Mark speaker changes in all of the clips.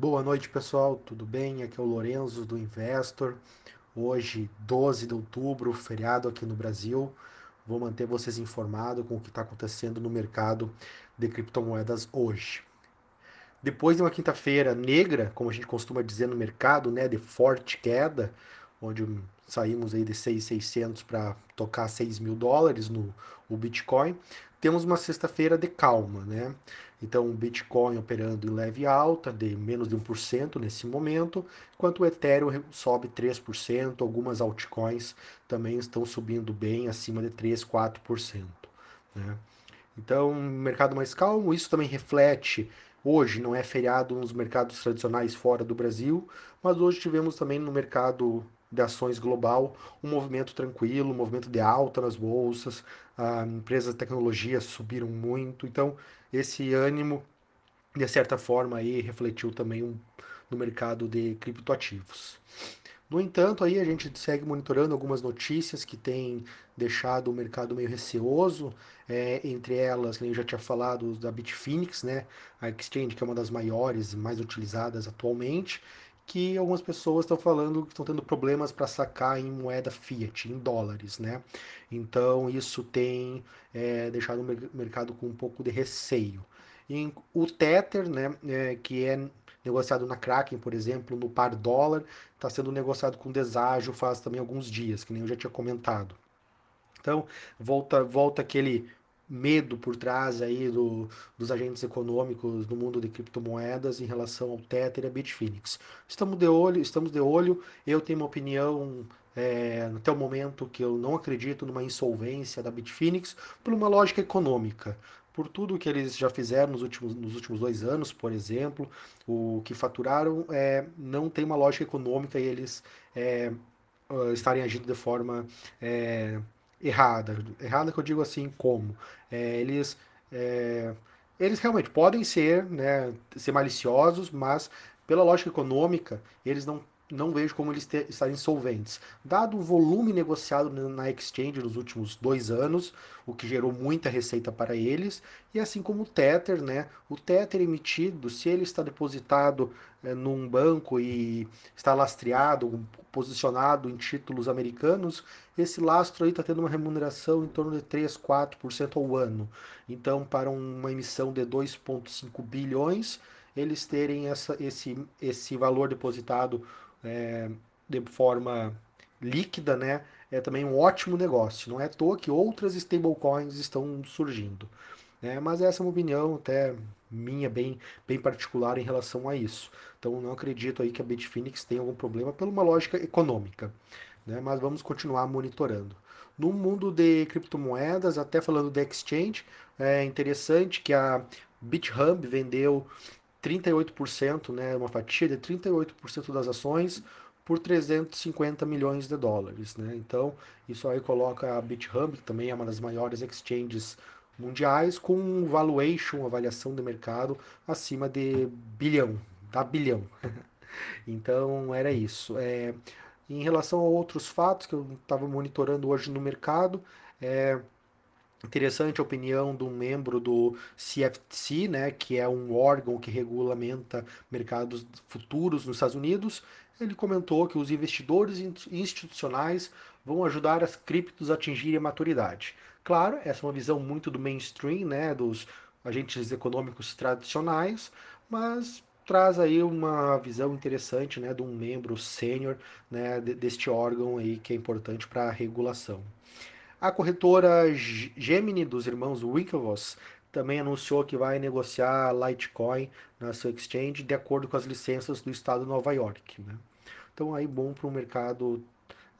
Speaker 1: Boa noite, pessoal. Tudo bem? Aqui é o Lorenzo do Investor. Hoje, 12 de outubro, feriado aqui no Brasil. Vou manter vocês informados com o que está acontecendo no mercado de criptomoedas hoje. Depois de uma quinta-feira negra, como a gente costuma dizer no mercado, né, de forte queda, onde saímos aí de 6.600 para tocar 6 mil dólares no o Bitcoin, temos uma sexta-feira de calma, né? Então, o Bitcoin operando em leve alta, de menos de 1% nesse momento, enquanto o Ethereum sobe 3%, algumas altcoins também estão subindo bem, acima de 3, 4%. Né? Então, mercado mais calmo, isso também reflete Hoje não é feriado nos mercados tradicionais fora do Brasil, mas hoje tivemos também no mercado de ações global um movimento tranquilo, um movimento de alta nas bolsas, a empresas de tecnologia subiram muito, então esse ânimo de certa forma aí refletiu também um, no mercado de criptoativos. No entanto, aí a gente segue monitorando algumas notícias que têm deixado o mercado meio receoso, é, entre elas, como eu já tinha falado, da Bitfinex, né, a exchange que é uma das maiores e mais utilizadas atualmente, que algumas pessoas estão falando que estão tendo problemas para sacar em moeda fiat, em dólares, né? Então isso tem é, deixado o mercado com um pouco de receio. E o Tether, né, é, que é negociado na Kraken, por exemplo, no par dólar, está sendo negociado com deságio faz também alguns dias, que nem eu já tinha comentado. Então, volta, volta aquele medo por trás aí do, dos agentes econômicos no mundo de criptomoedas em relação ao Tether e a Bitfinex. Estamos de olho, estamos de olho. Eu tenho uma opinião é, até o momento que eu não acredito numa insolvência da Bitfinex por uma lógica econômica por tudo que eles já fizeram nos últimos, nos últimos dois anos, por exemplo, o que faturaram é, não tem uma lógica econômica e eles é, estarem agindo de forma é, errada. Errada que eu digo assim, como? É, eles, é, eles realmente podem ser, né, ser maliciosos, mas pela lógica econômica, eles não não vejo como eles estarem insolventes. Dado o volume negociado na exchange nos últimos dois anos, o que gerou muita receita para eles, e assim como o Tether, né? O Tether emitido, se ele está depositado é, num banco e está lastreado, posicionado em títulos americanos, esse lastro aí está tendo uma remuneração em torno de 3, 4% ao ano. Então, para uma emissão de 2,5 bilhões, eles terem essa, esse, esse valor depositado é, de forma líquida, né, é também um ótimo negócio. Não é à toa que outras stablecoins estão surgindo. Né? Mas essa é uma opinião até minha bem, bem particular em relação a isso. Então não acredito aí que a Bitfinex tenha algum problema pela uma lógica econômica. Né? Mas vamos continuar monitorando. No mundo de criptomoedas, até falando de exchange, é interessante que a BitHub vendeu 38%, né, uma fatia de 38% das ações por 350 milhões de dólares. Né? Então, isso aí coloca a BitHub, que também é uma das maiores exchanges mundiais, com um valuation, avaliação de mercado, acima de bilhão, da bilhão. então, era isso. É, em relação a outros fatos que eu estava monitorando hoje no mercado, é, Interessante a opinião de um membro do CFTC, né, que é um órgão que regulamenta mercados futuros nos Estados Unidos. Ele comentou que os investidores institucionais vão ajudar as criptos a atingirem a maturidade. Claro, essa é uma visão muito do mainstream, né, dos agentes econômicos tradicionais, mas traz aí uma visão interessante, né, de um membro sênior, né, deste órgão aí que é importante para a regulação. A corretora Gemini dos irmãos Winklevoss também anunciou que vai negociar Litecoin na sua exchange de acordo com as licenças do estado de Nova York. Né? Então aí bom para o mercado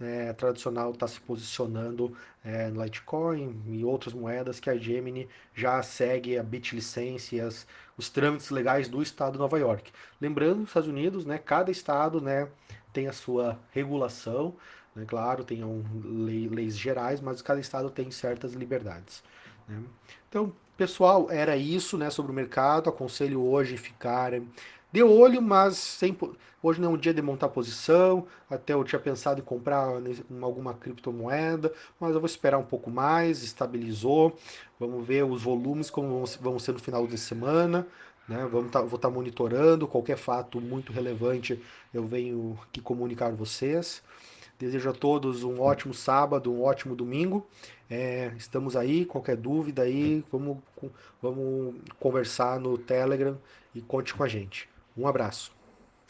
Speaker 1: é, tradicional estar tá se posicionando é, no Litecoin e outras moedas que a Gemini já segue a BitLicense e as, os trâmites legais do estado de Nova York. Lembrando, nos Estados Unidos, né, cada estado né, tem a sua regulação, né? Claro, tem um, lei, leis gerais, mas cada estado tem certas liberdades. Né? Então, pessoal, era isso né, sobre o mercado. Aconselho hoje ficar de olho, mas sem, hoje não é um dia de montar posição. Até eu tinha pensado em comprar alguma criptomoeda, mas eu vou esperar um pouco mais. Estabilizou. Vamos ver os volumes como vão ser no final de semana. né? Vamos tá, vou estar tá monitorando qualquer fato muito relevante, eu venho aqui comunicar vocês. Desejo a todos um ótimo sábado, um ótimo domingo. É, estamos aí, qualquer dúvida aí, vamos, vamos conversar no Telegram e conte com a gente. Um abraço.